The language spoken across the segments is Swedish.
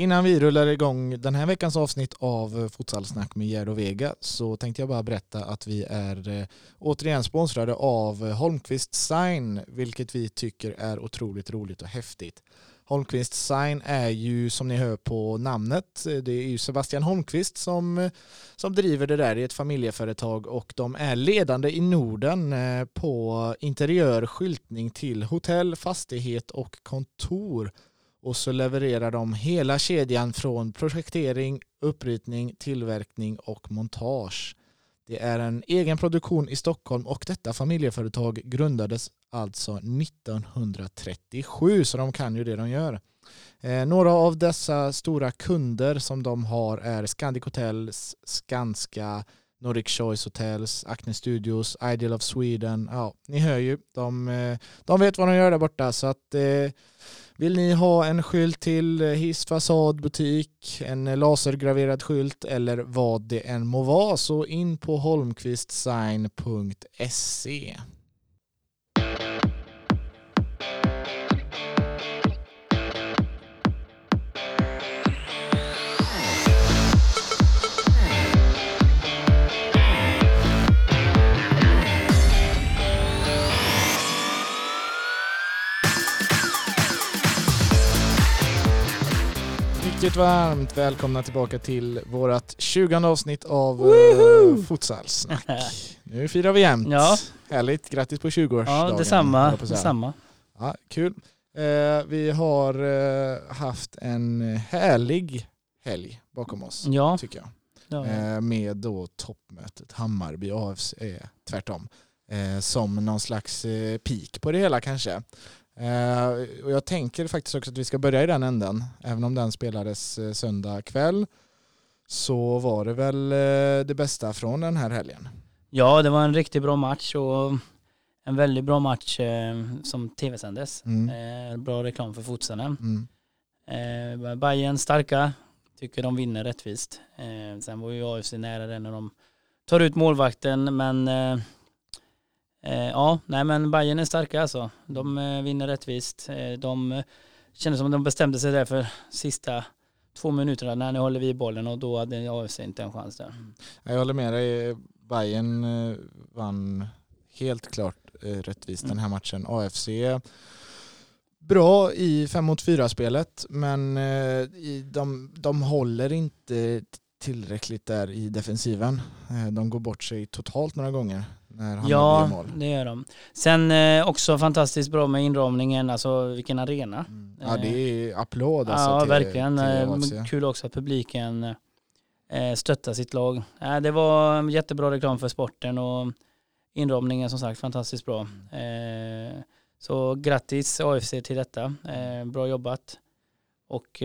Innan vi rullar igång den här veckans avsnitt av eh, Futsalsnack med Gerd och Vega så tänkte jag bara berätta att vi är eh, återigen sponsrade av eh, Holmqvist Sign vilket vi tycker är otroligt roligt och häftigt. Holmqvist Sign är ju som ni hör på namnet, det är ju Sebastian Holmqvist som, som driver det där i ett familjeföretag och de är ledande i Norden på interiör skyltning till hotell, fastighet och kontor och så levererar de hela kedjan från projektering, uppritning, tillverkning och montage. Det är en egen produktion i Stockholm och detta familjeföretag grundades alltså 1937 så de kan ju det de gör. Eh, några av dessa stora kunder som de har är Scandic Hotels, Skanska, Nordic Choice Hotels, Acne Studios, Ideal of Sweden. Ja, ni hör ju, de, eh, de vet vad de gör där borta så att eh, vill ni ha en skylt till eh, hiss, fasad, butik, en eh, lasergraverad skylt eller vad det än må vara så in på holmqvistsign.se. Riktigt varmt välkomna tillbaka till vårt 20 avsnitt av uh, Futsalsnack. Nu firar vi jämnt. Ja. Härligt, grattis på 20-årsdagen. Ja, detsamma. detsamma. Ja, kul. Eh, vi har eh, haft en härlig helg bakom oss, ja. tycker jag. Ja, ja. Eh, med då toppmötet Hammarby AFC, tvärtom. Som någon slags peak på det hela kanske. Eh, och jag tänker faktiskt också att vi ska börja i den änden. Även om den spelades eh, söndag kväll så var det väl eh, det bästa från den här helgen. Ja, det var en riktigt bra match och en väldigt bra match som tv-sändes. Mm. bra reklam för futsalen. Mm. Eh, Bayern starka, tycker de vinner rättvist. sen var ju AFC nära den när de tar ut målvakten men Eh, ja, nej men Bayern är starka alltså. De eh, vinner rättvist. Eh, de kändes som att de bestämde sig där för sista två minuterna när ni håller vi bollen och då hade AFC inte en chans där. Jag håller med dig. Bayern vann helt klart rättvist mm. den här matchen. AFC bra i 5 mot 4 spelet men de, de håller inte tillräckligt där i defensiven. De går bort sig totalt några gånger när han ja, mål. det gör de. Sen eh, också fantastiskt bra med inramningen, alltså vilken arena. Mm. Ja, det är applåd alltså Ja, till, verkligen. Till eh, Kul också att publiken eh, stöttar sitt lag. Eh, det var jättebra reklam för sporten och inramningen som sagt fantastiskt bra. Eh, så grattis AFC till detta. Eh, bra jobbat. Och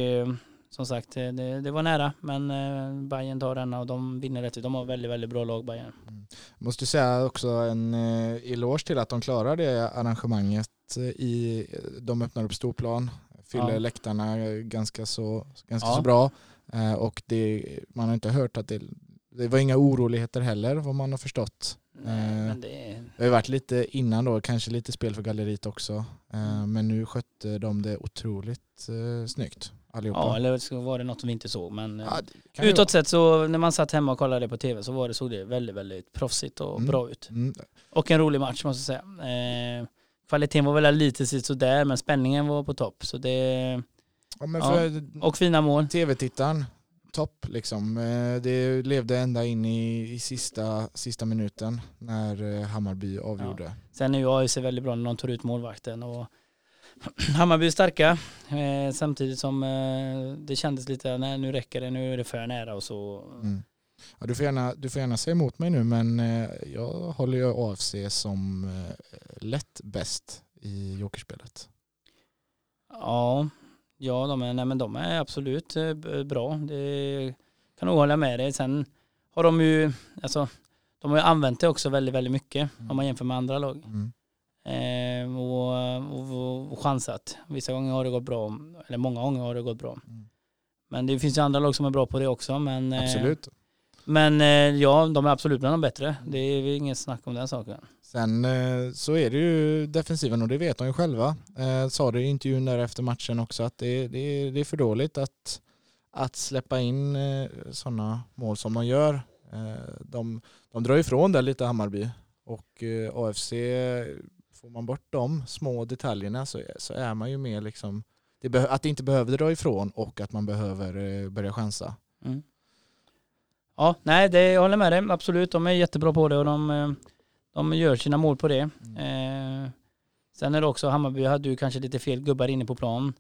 som sagt, det, det, var nära men eh, Bayern tar denna och de vinner rätt. De har väldigt, väldigt bra lag Bayern. Mm. Måste säga också en eh, eloge till att de klarar det arrangemanget. I, de öppnar upp storplan, fyller ja. läktarna ganska så, ganska ja. så bra. Eh, och det, man har inte hört att det, det var inga oroligheter heller vad man har förstått. Nej, eh, det... det har varit lite innan då, kanske lite spel för galleriet också. Eh, mm. Men nu skötte de det otroligt eh, snyggt allihopa. Ja, eller så var det något som vi inte såg. Men ja, utåt sett så när man satt hemma och kollade på tv så var det, såg det väldigt, väldigt proffsigt och mm. bra ut. Mm. Och en rolig match måste jag säga. Eh, kvaliteten var väl lite sådär men spänningen var på topp. Så det, ja, ja, och fina mål. Tv-tittaren, topp liksom. Eh, det levde ända in i, i sista, sista minuten när eh, Hammarby avgjorde. Sen är ju AIC väldigt bra när de tar ut målvakten. Och Hammarby är starka eh, samtidigt som eh, det kändes lite, nej nu räcker det, nu är det för nära och så. Mm. Ja, du, får gärna, du får gärna säga emot mig nu men eh, jag håller ju AFC som eh, lätt bäst i jokerspelet. Ja, ja de är, nej, men de är absolut eh, bra. Det kan nog hålla med dig. Sen har de ju, alltså, de har ju använt det också väldigt, väldigt mycket mm. om man jämför med andra lag. Mm. Eh, och, och, och, chansat. Vissa gånger har det gått bra, eller många gånger har det gått bra. Mm. Men det finns ju andra lag som är bra på det också. Men, eh, absolut. men eh, ja, de är absolut bland de bättre. Det är inget snack om den saken. Sen eh, så är det ju defensiven och det vet de ju själva. sa det i intervjun där efter matchen också att det, det, det är för dåligt att att släppa in eh, sådana mål som man gör. Eh, de, de drar ifrån där lite Hammarby och eh, AFC, får man bort de små detaljerna så, så är man ju mer liksom, det att det inte behöver dra ifrån och att man behöver börja chansa. Mm. Ja, nej, det, jag håller med dig, absolut. De är jättebra på det och de, de gör sina mål på det. Mm. Eh, sen är det också, Hammarby hade ju kanske lite fel gubbar inne på plan.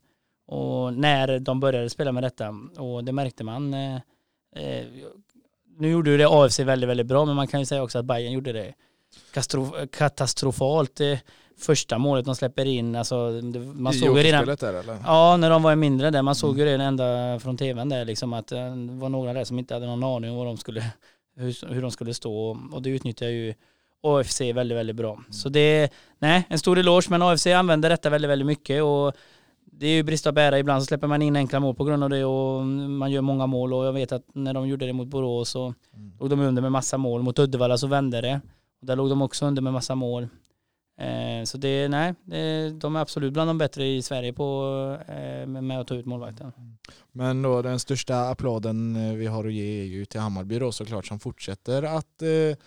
Och när de började spela med detta, och det märkte man. Eh, eh nu gjorde ju det AFC väldigt, väldigt bra, men man kan ju säga också att Bayern gjorde det katastrofalt. Eh, första målet de släpper in, alltså, man I såg ju redan... Där, eller? Ja, när de var mindre där. Man såg mm. ju redan ända från tvn där liksom att eh, det var några där som inte hade någon aning om vad de skulle, hur, hur de skulle stå och det utnyttjar ju AFC väldigt, väldigt bra. Mm. Så det, nej, en stor eloge, men AFC använder detta väldigt, väldigt mycket och det är ju brist att bära. Ibland så släpper man in enkla mål på grund av det och man gör många mål och jag vet att när de gjorde det mot Borås så mm. låg de under med massa mål. Mot Uddevalla så vände det. Och där låg de också under med massa mål. Eh, så det, nej, det, de är absolut bland de bättre i Sverige på eh, med att ta ut målvakten. Men då den största applåden eh, vi har att ge är ju till Hammarby då såklart som fortsätter att eh,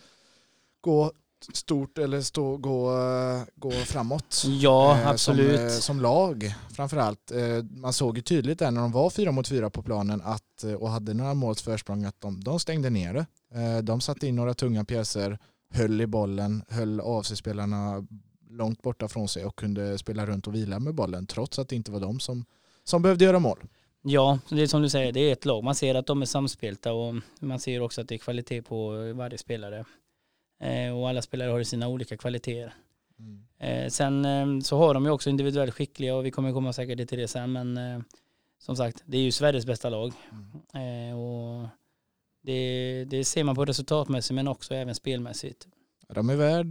gå stort eller stå, gå, gå framåt. Ja, eh, absolut. Som, eh, som lag framförallt. Eh, man såg ju tydligt där när de var fyra mot fyra på planen att, och hade några måls försprång att de, de stängde ner det. De satte in några tunga pjäser, höll i bollen, höll av sig spelarna långt borta från sig och kunde spela runt och vila med bollen trots att det inte var de som, som behövde göra mål. Ja, det är som du säger, det är ett lag. Man ser att de är samspelta och man ser också att det är kvalitet på varje spelare. Eh, och alla spelare har sina olika kvaliteter. Mm. Eh, sen eh, så har de ju också individuellt skickliga och vi kommer komma säkert till det sen men som sagt det är ju Sveriges bästa lag. Mm. och det, det, ser man på resultatmässigt men också även spelmässigt. De är, värd,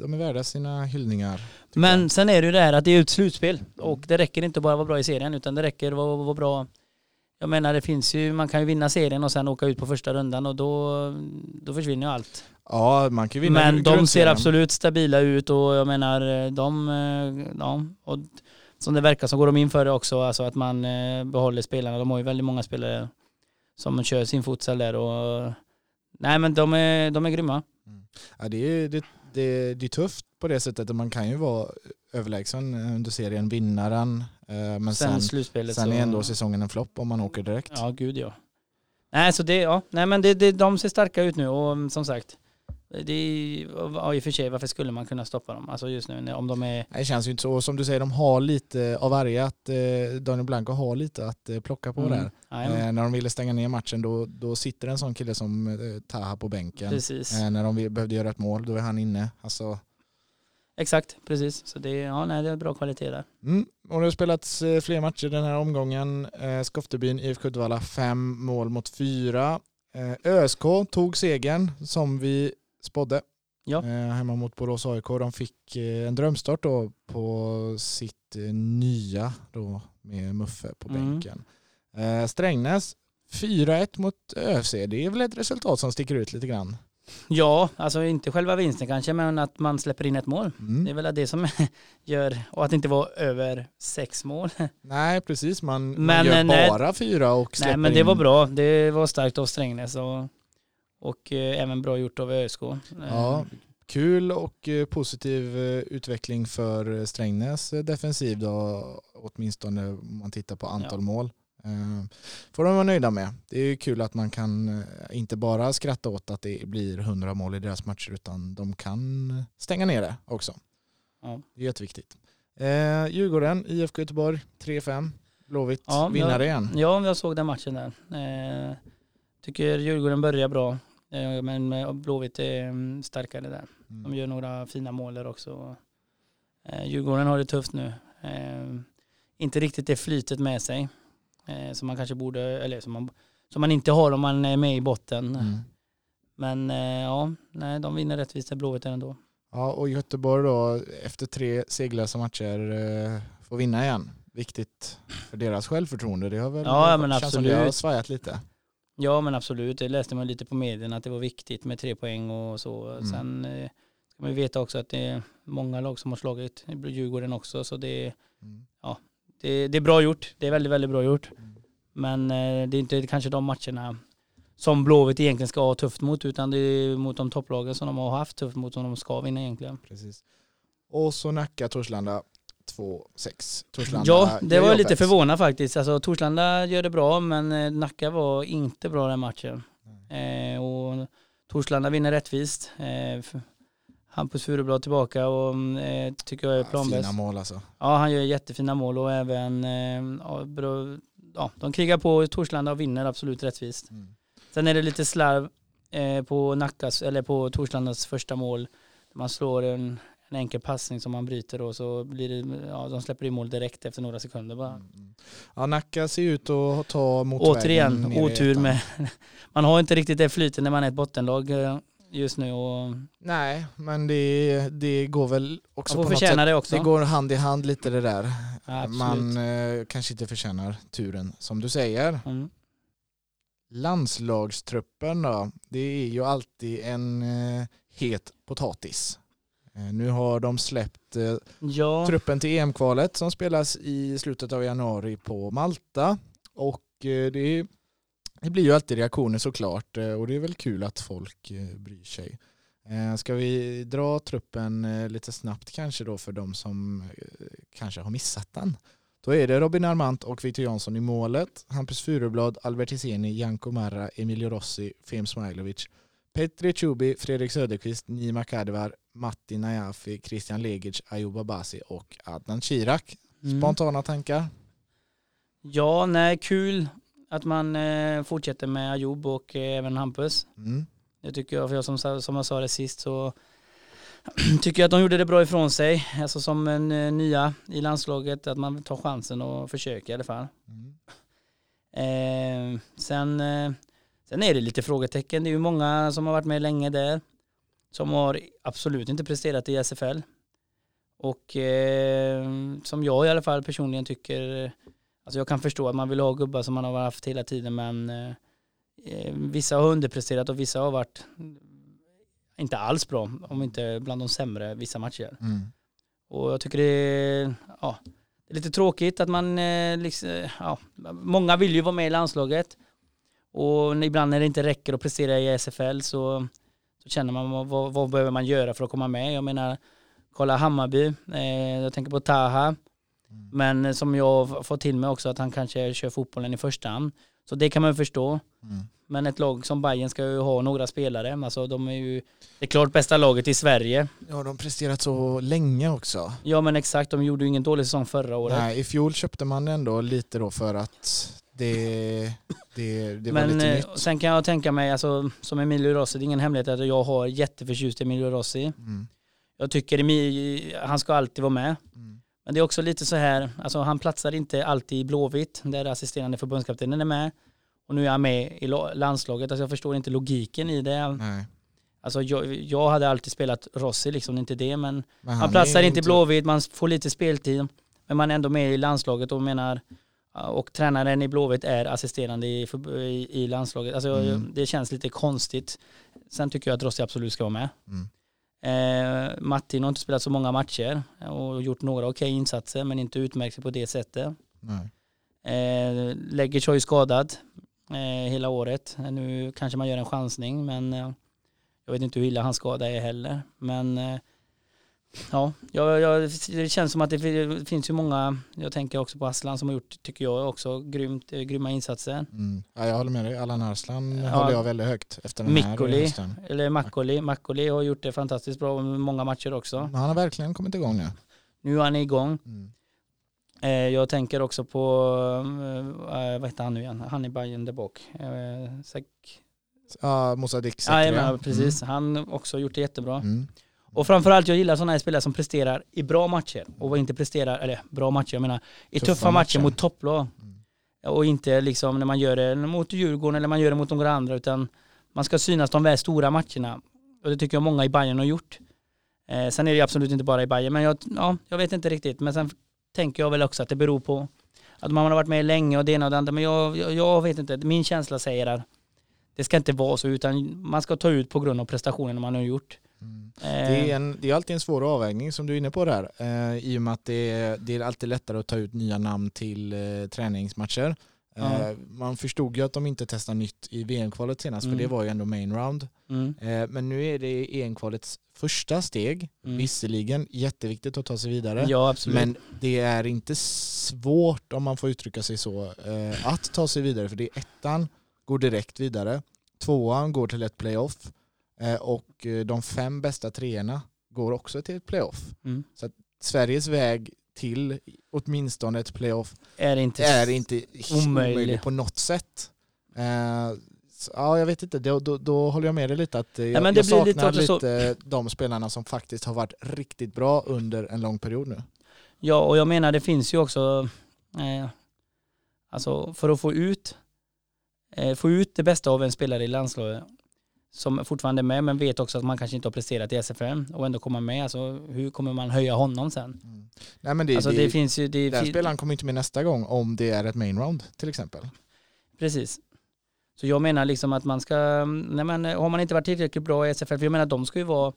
de är värda sina hyllningar. Men jag. sen är det ju det här att det är ett slutspel och det räcker inte bara att vara bra i serien utan det räcker att vara, vara bra jag menar det finns ju, man kan ju vinna serien och sen åka ut på första rundan och då, då försvinner ju allt. Ja, man kan vinna Men de ser absolut stabila ut och jag menar de, ja, och som det verkar så går de in för det också, alltså att man eh, behåller spelarna. De har ju väldigt många spelare som kör sin futsal där och nej men de är, de är grymma. Mm. Ja, det, är, det, det, det är tufft på det sättet att man kan ju vara överlägsen under serien, vinnaren. Eh, men sen, sen, sen så... är ändå säsongen en flopp om man åker direkt. Ja, gud ja. Nej, så det, ja, nej men det, det, de ser starka ut nu och som sagt, det är, ja, i och för sig, varför skulle man kunna stoppa dem? Alltså just nu om de är... Det känns ju inte så. Som du säger, de har lite av varje. Att eh, Daniel Blanco har lite att eh, plocka på mm. där. Eh, när de ville stänga ner matchen då, då sitter en sån kille som eh, Taha på bänken. Precis. Eh, när de behövde göra ett mål, då är han inne. Alltså, Exakt, precis. Så det, ja, nej, det är bra kvalitet där. Mm. Och det har spelats fler matcher den här omgången. Eh, Skoftebyn, IFK Uddevalla, fem mål mot fyra. ÖSK tog segern som vi spådde. Ja. Eh, hemma mot Borås AIK. De fick eh, en drömstart då på sitt eh, nya då med Muffe på mm. bänken. Strängnäs 4-1 mot ÖFC. Det är väl ett resultat som sticker ut lite grann. Ja, alltså inte själva vinsten kanske, men att man släpper in ett mål. Mm. Det är väl det som gör, och att det inte var över sex mål. Nej, precis. Man, men, man gör nej, bara fyra och släpper Nej, men det in. var bra. Det var starkt av Strängnäs och, och eh, även bra gjort av ÖSK. Ja, kul och eh, positiv eh, utveckling för Strängnäs defensiv då, åtminstone om man tittar på antal ja. mål. Eh, får de vara nöjda med. Det är kul att man kan eh, inte bara skratta åt att det blir 100 mål i deras matcher utan de kan stänga ner det också. Ja. Det är jätteviktigt. Eh, Djurgården, IFK Göteborg 3-5. Blåvitt ja, vinnare igen. Ja, jag såg den matchen där. Eh, tycker Djurgården börjar bra. Eh, men Blåvitt är mm, starkare där. Mm. De gör några fina mål där också. Eh, Djurgården har det tufft nu. Eh, inte riktigt det flytet med sig som man kanske borde, eller som man, som man inte har om man är med i botten. Mm. Men ja, nej, de vinner rättvist Blåvitt ändå. Ja, och Göteborg då efter tre seglösa matcher får vinna igen. Viktigt för deras självförtroende. Det har väl ja, men absolut. som det har svajat lite. Ja men absolut, det läste man lite på medierna att det var viktigt med tre poäng och så. Mm. Sen eh, ska man veta också att det är många lag som har slagit Djurgården också så det, mm. ja, det, det, är bra gjort. Det är väldigt, väldigt bra gjort. Men eh, det är inte kanske de matcherna som Blåvitt egentligen ska ha tufft mot utan det är mot de topplagen som de har haft tufft mot som de ska vinna egentligen. Precis. Och så Nacka Torslanda 2-6. Ja, det var lite förvånad faktiskt. Alltså, Torslanda gör det bra men eh, Nacka var inte bra den matchen. Mm. Eh, och Torslanda vinner rättvist. Eh, Hampus Furublad tillbaka och eh, tycker jag är planbäst. Fina mål alltså. Ja, han gör jättefina mål och även eh, ja, de krigar på Torslanda och vinner absolut rättvist. Mm. Sen är det lite slarv eh, på Nackas, eller på Torslandas första mål. Man slår en, en enkel passning som man bryter och så blir det, ja, de släpper in mål direkt efter några sekunder bara. Mm. mm. Ja, Nacka ser ut att ta mot Återigen, otur med, man har inte riktigt det flytet när man är ett bottenlag eh, just nu. Och... Nej, men det, det går väl också på något sätt. Det, också. det går hand i hand lite det där. Ja, man eh, kanske inte förtjänar turen som du säger. Mm. Landslagstruppen då, det är ju alltid en eh, het potatis. Eh, nu har de släppt eh, ja. truppen till EM-kvalet som spelas i slutet av januari på Malta. Och eh, det, det, blir ju alltid reaktioner såklart och det är väl kul att folk bryr sig. Ska vi dra truppen lite snabbt kanske då för de som kanske har missat den? Då är det Robin Armant och Victor Jansson i målet. Hampus Furublad, Albert Hiseni, Janko Marra, Emilio Rossi, Fim Smailovic. Petri Chubi, Fredrik Söderqvist, Nima Kadivar, Matti Najafi, Christian Legic, Ayub Abasi och Adnan Kirak. Mm. Spontana mm. tankar? Ja, nej, kul att man eh, fortsätter med Ayub och eh, även Hampus. Mm. Det tycker jag, för jag, som, som jag sa det sist så tycker att de gjorde det bra ifrån sig. Alltså som en eh, nya i landslaget, att man tar chansen och försöker i alla fall. Mm. Eh, sen, eh, sen är det lite frågetecken. Det är ju många som har varit med länge där. Som har absolut inte presterat i SFL. Och eh, som jag i alla fall personligen tycker, alltså jag kan förstå att man vill ha gubbar som man har haft hela tiden men eh, eh, vissa har underpresterat och vissa har varit inte alls bra, om inte bland de sämre vissa matcher. Mm. Och jag tycker det är, ja, det är lite tråkigt att man, eh, liksom, ja, många vill ju vara med i landslaget. Och ibland när det inte räcker att prestera i SFL så, så känner man vad, vad behöver man göra för att komma med. Jag menar, kolla Hammarby, eh, jag tänker på Taha. Mm. Men som jag får till mig också att han kanske kör fotbollen i första hand. Så det kan man förstå. Mm. Men ett lag som Bayern ska ju ha några spelare. Alltså de är ju det klart bästa laget i Sverige. Ja, de har presterat så länge också. Ja, men exakt. De gjorde ju ingen dålig säsong förra året. Nej, i fjol köpte man ändå lite då för att det, det, det men, nytt. Sen kan jag tänka mig, alltså, som Emilio Rossi, det är ingen hemlighet att jag har jätteförtjust i Emilio Rossi. Mm. Jag tycker Emilio, han ska alltid vara med. Mm. Men det är också lite så här, alltså han platsar inte alltid i Blåvitt, där assisterande förbundskaptenen är med. Och nu är han med i landslaget. Alltså jag förstår inte logiken i det. Nej. Alltså jag, jag hade alltid spelat Rossi, liksom inte det. Men, men man platsar inte i Blåvitt, man får lite speltid. Men man är ändå med i landslaget och menar och tränaren i Blåvitt är assisterande i, i, i landslaget. Alltså mm. det känns lite konstigt. Sen tycker jag att Rossi absolut ska vara med. Mm. Eh, Martin har inte spelat så många matcher och gjort några okej okay insatser men inte utmärkt sig på det sättet. Nej. Eh, Legic har ju skadad eh, hela året. Nu kanske man gör en chansning men eh, jag vet inte hur illa hans skada är heller. Men eh, ja, jag, jag, det känns som att det finns ju många, jag tänker också på Aslan som har gjort, tycker jag också, grymt, eh, grymma insatser. Mm. Ja, jag håller med dig, Allan Arslan ja. håller jag väldigt högt efter den Mikkoli, här hösten. eller Makkoli, Makkoli har gjort det fantastiskt bra med många matcher också. Han har verkligen kommit igång nu. Nu är han igång. Mm. Eh, jag tänker också på, äh, vad heter han nu igen, han i Bayern där bak. Sek... Ja, Mossadik Ja, ja, precis. Mm. Han har också gjort det jättebra. Mm. Och framförallt jag gillar sådana här spelare som presterar i bra matcher och inte presterar, eller bra matcher, jag menar i tuffa, tuffa matcher. matcher mot topplag. Mm. Och inte liksom när man gör det mot Djurgården eller man gör det mot några andra utan man ska synas de väl stora matcherna. Och det tycker jag många i Bayern har gjort. Eh, sen är det absolut inte bara i Bayern men jag, ja, jag vet inte riktigt. Men sen tänker jag väl också att det beror på att man har varit med länge och det ena och det andra. Men jag, jag, jag vet inte, min känsla säger att det ska inte vara så utan man ska ta ut på grund av prestationen man har gjort. Mm. Det, är en, det är alltid en svår avvägning som du är inne på där. Eh, I och med att det är, det är alltid lättare att ta ut nya namn till eh, träningsmatcher. Ja. Man förstod ju att de inte testade nytt i VM-kvalet senast mm. för det var ju ändå main round. Mm. Men nu är det EM-kvalets första steg. Mm. Visserligen jätteviktigt att ta sig vidare. Ja, men det är inte svårt om man får uttrycka sig så att ta sig vidare för det är ettan går direkt vidare. Tvåan går till ett playoff och de fem bästa treorna går också till ett playoff. Mm. Så Sveriges väg till åtminstone ett playoff är inte, är inte omöjlig. omöjlig på något sätt. Uh, ja, jag vet inte, då, då, då, håller jag med dig lite att jag, ja, men det jag saknar lite, lite de spelarna som faktiskt har varit riktigt bra under en lång period nu. Ja, och jag menar det finns ju också, eh, alltså för att få ut, eh, få ut det bästa av en spelare i landslaget som fortfarande är med men vet också att man kanske inte har presterat i SFM och ändå komma med. Alltså, hur kommer man höja honom sen? Mm. Nej, men det, alltså, det, det finns ju, det, den spelaren kommer inte med nästa gång om det är ett main round till exempel. Precis. Så jag menar liksom att man ska, nej men har man inte varit tillräckligt bra i SFL, för jag menar de ska ju vara,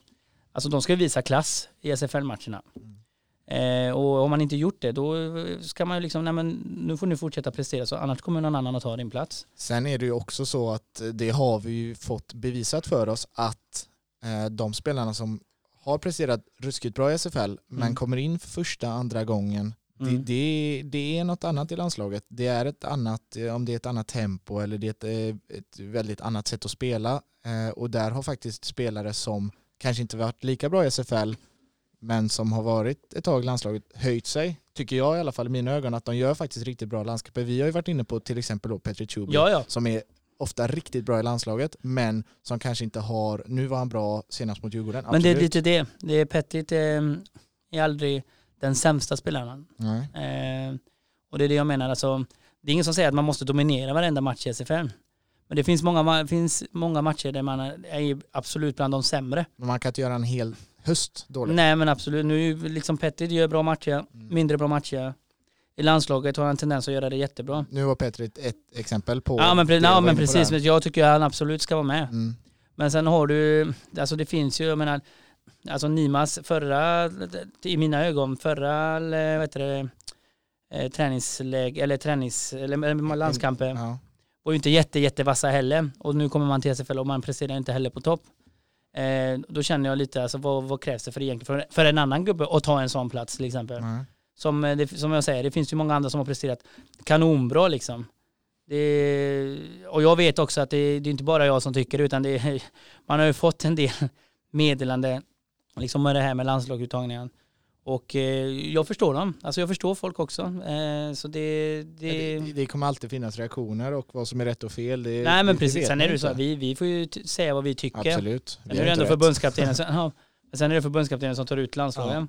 alltså de ska ju visa klass i SFL-matcherna. Mm. Eh, och om man inte gjort det då ska man ju liksom, nej men nu får ni fortsätta prestera så annars kommer någon annan att ta din plats. Sen är det ju också så att det har vi ju fått bevisat för oss att eh, de spelarna som har presterat ruskigt bra i SFL mm. men kommer in för första, andra gången Mm. Det, det, det, är något annat i landslaget. Det är ett annat, om det är ett annat tempo eller det är ett, eh, ett väldigt annat sätt att spela. Eh, och där har faktiskt spelare som kanske inte varit lika bra i SFL men som har varit ett tag i landslaget höjt sig, tycker jag i alla fall i mina ögon, att de gör faktiskt riktigt bra landskamper. Vi har ju varit inne på till exempel då Petri Chuby ja, ja. som är ofta riktigt bra i landslaget, men som kanske inte har, nu var han bra senast mot Djurgården. Men det är lite det, det är Petri är aldrig den sämsta spelaren. Eh, och det är det jag menar, alltså, det är ingen som säger att man måste dominera varenda match i SFL. Men det finns många, finns många matcher där man är absolut bland de sämre. Men man kan inte göra en hel höst dåligt. Nej men absolut, nu liksom Petri gör bra matcher, mm. mindre bra matcher. I landslaget har han en tendens att göra det jättebra. Nu var Petri ett, exempel på Ja men, ja, men precis, men jag tycker att han absolut ska vara med. Mm. Men sen har du, alltså det finns ju, jag menar, alltså Nimas förra, i mina ögon, förra, vad heter det, eh, träningsläge, eller tränings, eller landskamper. Ja. Var ju inte jätte, jättevassa heller. Och nu kommer man till SFL och man presterar inte heller på topp. Eh, då känner jag lite, alltså, vad, vad krävs det för, egentligen för, för en annan gubbe att ta en sån plats till exempel? Mm. Som, eh, det, som jag säger, det finns ju många andra som har presterat kanonbra liksom. Det, och jag vet också att det, det är inte bara jag som tycker utan det, man har ju fått en del meddelande liksom med det här med landslagsuttagningen. Och eh, jag förstår dem. Alltså jag förstår folk också. Eh, så det, det... det, det kommer alltid finnas reaktioner och vad som är rätt och fel. Det, Nej men precis, sen är det så att vi, vi får ju säga vad vi tycker. Absolut. Sen är det ändå förbundskaptenen, sen, ja, sen är det förbundskaptenen som tar ut landslagen.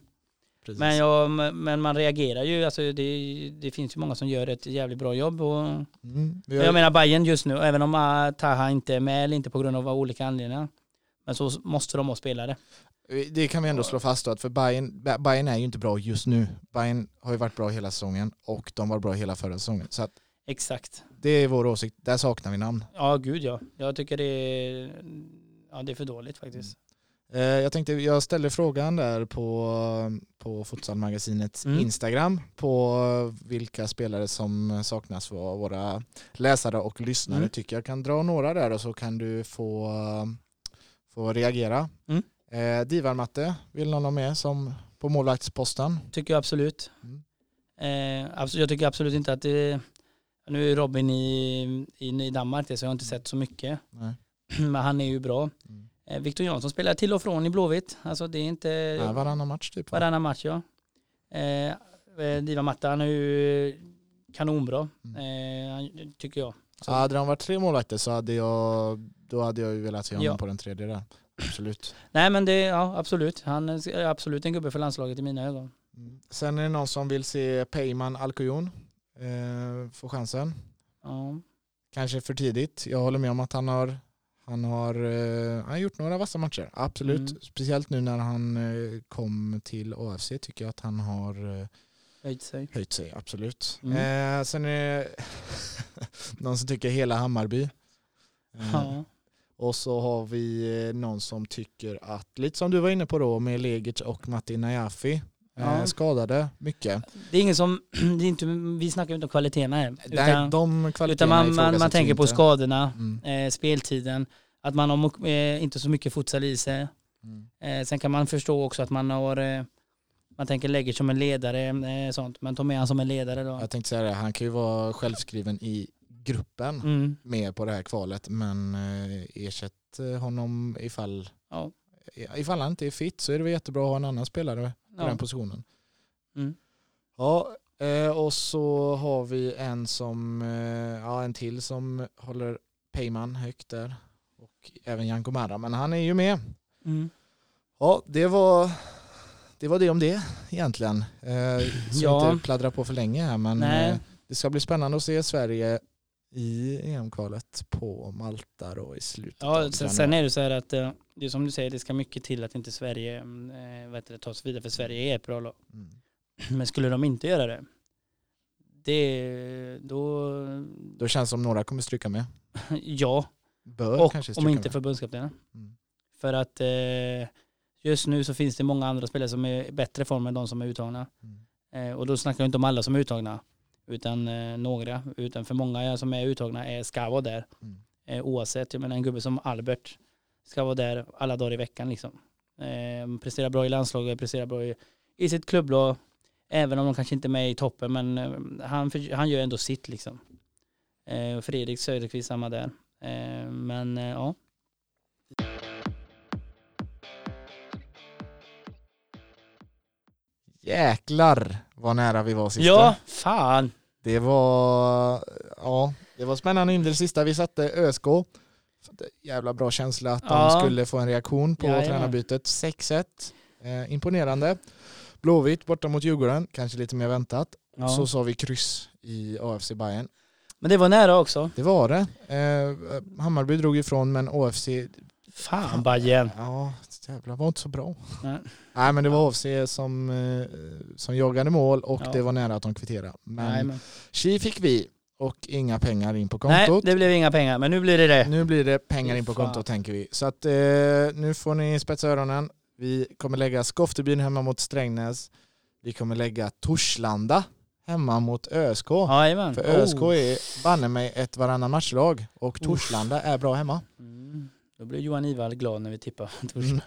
Ja, men, jag, men man reagerar ju, alltså det, det finns ju många som gör ett jävligt bra jobb. Och, mm, har... Jag menar Bayern just nu, även om Taha inte är med eller inte på grund av olika anledningar. Men så måste de ha spelare. Det kan vi ändå slå fast då, att för Bayern, Bayern är ju inte bra just nu. Bayern har ju varit bra hela säsongen och de var bra hela förra säsongen. Så att Exakt. Det är vår åsikt, där saknar vi namn. Ja, gud ja. Jag tycker det är, ja, det är för dåligt faktiskt. Mm. Jag tänkte, jag ställde frågan där på, på Futsalmagasinets mm. Instagram på vilka spelare som saknas för våra läsare och lyssnare mm. tycker jag kan dra några där och så kan du få, få reagera. Mm. Eh, Divar-Matte, vill någon ha med som på målvaktsposten? Tycker jag absolut. Mm. Eh, jag tycker absolut inte att det, nu är Robin i, i, i Danmark så jag har inte sett så mycket. Nej. Men han är ju bra. Mm. Eh, Viktor Jansson spelar till och från i Blåvitt. Alltså det är inte... Ja, varannan match typ. Varannan match ja. Eh, eh Divar-Matte han är ju kanonbra, mm. eh, tycker jag. Så. Hade de varit tre målvakter så hade jag, då hade jag ju velat se honom ja. på den tredje där. Absolut. Nej men det, ja absolut. Han är absolut en gubbe för landslaget i mina ögon. Mm. Sen är det någon som vill se Peyman Alcoyon eh, få chansen. Ja. Kanske för tidigt. Jag håller med om att han har, han har, eh, han har gjort några vassa matcher. Absolut. Mm. Speciellt nu när han eh, kom till AFC tycker jag att han har eh, höjt sig. Höjt sig, absolut. Mm. Eh, sen är det någon som tycker hela Hammarby. Ja. Och så har vi eh, någon som tycker att, lite som du var inne på då med Legic och Matti Najafi, Ja. Skadade mycket. Det är ingen som, det är inte, vi snackar inte om kvaliteterna här. Nej, utan, de utan man, man, man tänker på skadorna, mm. eh, speltiden, att man har eh, inte så mycket futsal i sig. Mm. Eh, sen kan man förstå också att man har eh, man tänker lägger som en ledare eh, sånt, men ta med han som en ledare då. Jag tänkte säga det, han kan ju vara självskriven i gruppen mm. med på det här kvalet, men eh, ersätt honom ifall, ja. ifall han inte är fit så är det väl jättebra att ha en annan spelare på ja. den positionen. Mm. Ja, och så har vi en som, ja en till som håller Peyman högt där och även Janko Marra, men han är ju med. Mm. Ja, det var, det var det om det egentligen. Eh, så ja. inte pladdra på för länge här men eh, det ska bli spännande att se Sverige i EM-kvalet på Malta då i slutet Ja, sen, sen är det så här att eh, det är som du säger, det ska mycket till att inte Sverige eh, vet det, tas vidare för Sverige är ett bra lag. Mm. Men skulle de inte göra det, det då... Då känns det som några kommer stryka med. ja, Bör och om inte förbundskaptenen. Mm. För att eh, just nu så finns det många andra spelare som är i bättre form än de som är uttagna. Mm. Eh, och då snackar jag inte om alla som är uttagna, utan eh, några. Utan för många som är uttagna är, ska vara där. Mm. Eh, oavsett, jag menar en gubbe som Albert ska vara där alla dagar i veckan liksom. Eh, presterar bra i landslaget, presterar bra i, i sitt klubblag. Även om de kanske inte är med i toppen, men eh, han, han gör ändå sitt liksom. Eh, Fredrik Söderqvist samma där. Eh, men ja. Jäklar vad nära vi var sista. Ja, fan. Det var, ja, det var spännande in det sista. Vi satte ÖSK. Jävla bra känsla att ja. de skulle få en reaktion på ja, tränarbytet. 6-1. Eh, imponerande. Blåvitt borta mot Djurgården, kanske lite mer väntat. Ja. Så sa vi kryss i AFC Bayern. Men det var nära också. Det var det. Eh, Hammarby drog ifrån men AFC... Fan Bajen. Ja, jävlar var inte så bra. Nej, Nej men det var AFC som, eh, som jagade mål och ja. det var nära att de kvitterade. Men, Chi fick vi och inga pengar in på kontot. Nej, det blev inga pengar, men nu blir det det. Nu blir det pengar in på kontot tänker vi. Så att eh, nu får ni spetsa öronen. Vi kommer lägga Skoftebyn hemma mot Strängnäs. Vi kommer lägga Torslanda hemma mot ÖSK. Jajamän. För ÖSK oh. är banne mig ett varannan matchlag och Torslanda är bra hemma. Mm. Då blir Johan Ivald glad när vi tippar Torslanda.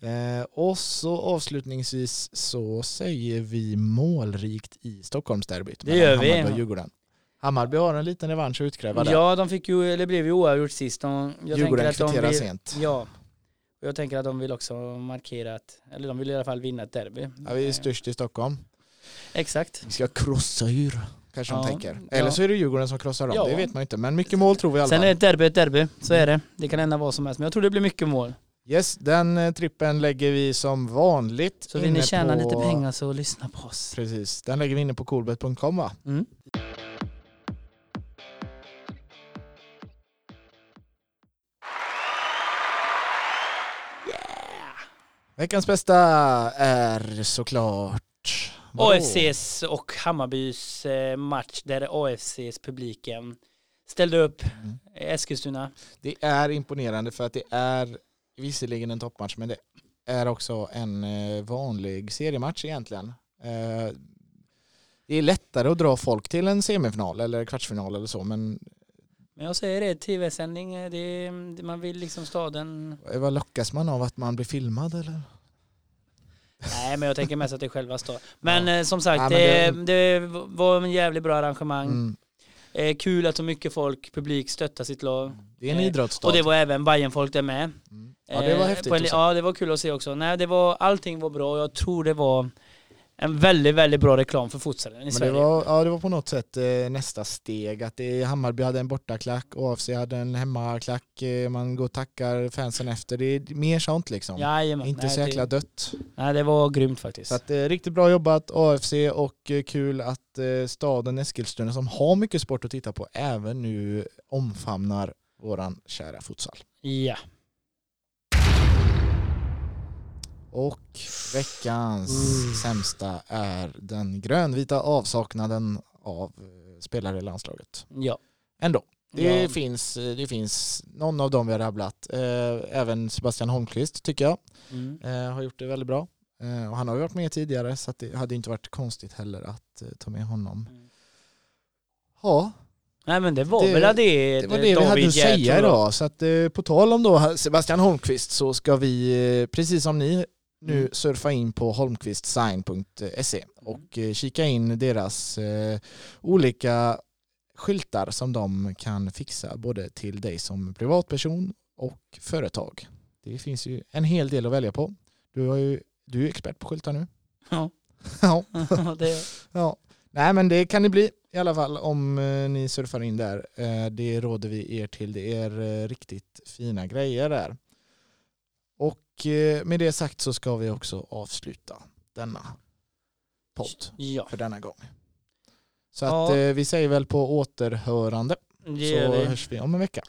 eh, och så avslutningsvis så säger vi målrikt i Stockholmsderbyt. Det gör vi. Hammarby och Djurgården. Hammarby har en liten revansch att utkräva där. Ja, de fick ju, eller blev ju oavgjort sist. De, jag Djurgården kvitterar sent. Ja, jag tänker att de vill också markera att, eller de vill i alla fall vinna ett derby. Ja, vi är störst i Stockholm. Exakt. Vi ska krossa er, kanske ja, de tänker. Eller ja. så är det Djurgården som krossar dem, ja. det vet man inte. Men mycket mål tror vi i alla fall. Sen är ett derby ett derby, så är det. Det kan hända vad som helst, men jag tror det blir mycket mål. Yes, den eh, trippen lägger vi som vanligt Så vill ni tjäna på... lite pengar så lyssna på oss. Precis, den lägger vi inne på coolbet.com va? Mm. Veckans bästa är såklart AFCs och Hammarbys eh, match där AFCs publiken ställde upp mm. Eskilstuna. Det är imponerande för att det är visserligen en toppmatch men det är också en eh, vanlig seriematch egentligen. Eh, det är lättare att dra folk till en semifinal eller kvartsfinal eller så men men jag säger det, tv-sändning, det, man vill liksom staden... Vad lockas man av att man blir filmad eller? Nej men jag tänker mest att det är själva staden. Men ja. eh, som sagt, ja, det, det... det, var en jävligt bra arrangemang. Mm. Eh, kul att så mycket folk, publik stöttar sitt lag. Det är en idrottsstad. Och det var även bayern folk där med. Mm. Ja det var eh, häftigt en, Ja det var kul att se också. Nej det var, allting var bra och jag tror det var en väldigt, väldigt bra reklam för futsalen i Men Sverige. Det var, ja, det var på något sätt eh, nästa steg. Att det, Hammarby hade en bortaklack, AFC hade en hemmaklack. Eh, man går och tackar fansen efter. Det är mer sånt liksom. Jajamän. Inte nej, så jäkla det, dött. Nej, det var grymt faktiskt. Så att, eh, riktigt bra jobbat AFC och kul att staden Eskilstuna som har mycket sport att titta på även nu omfamnar våran kära futsal. Ja. Och veckans mm. sämsta är den grönvita avsaknaden av eh, spelare i landslaget. Ja. Ändå. Det, ja. finns, eh, det finns någon av dem vi har rabblat. Eh, även Sebastian Holmqvist tycker jag mm. har gjort det väldigt bra. Och han har ju varit med tidigare så det hade inte varit konstigt heller att ta med honom. Mm. Ja. Nej men det var det, väl det Det var det vi hade att säga idag. Så att på tal om då Sebastian Holmqvist så ska vi, precis som ni, nu mm. surfa in på holmqvistsign.se mm. och kika in deras olika skyltar som de kan fixa både till dig som privatperson och företag. Det finns ju en hel del att välja på. Du, har ju, du är expert på skyltar nu. Ja. ja. det är ja. Nej men det kan det bli i alla fall om eh, ni surfar in där. Eh, det råder vi er till. Det är eh, riktigt fina grejer där. Och eh, med det sagt så ska vi också avsluta denna podd ja. för denna gång. Så att eh, vi säger väl på återhörande. Det så hörs vi om en vecka.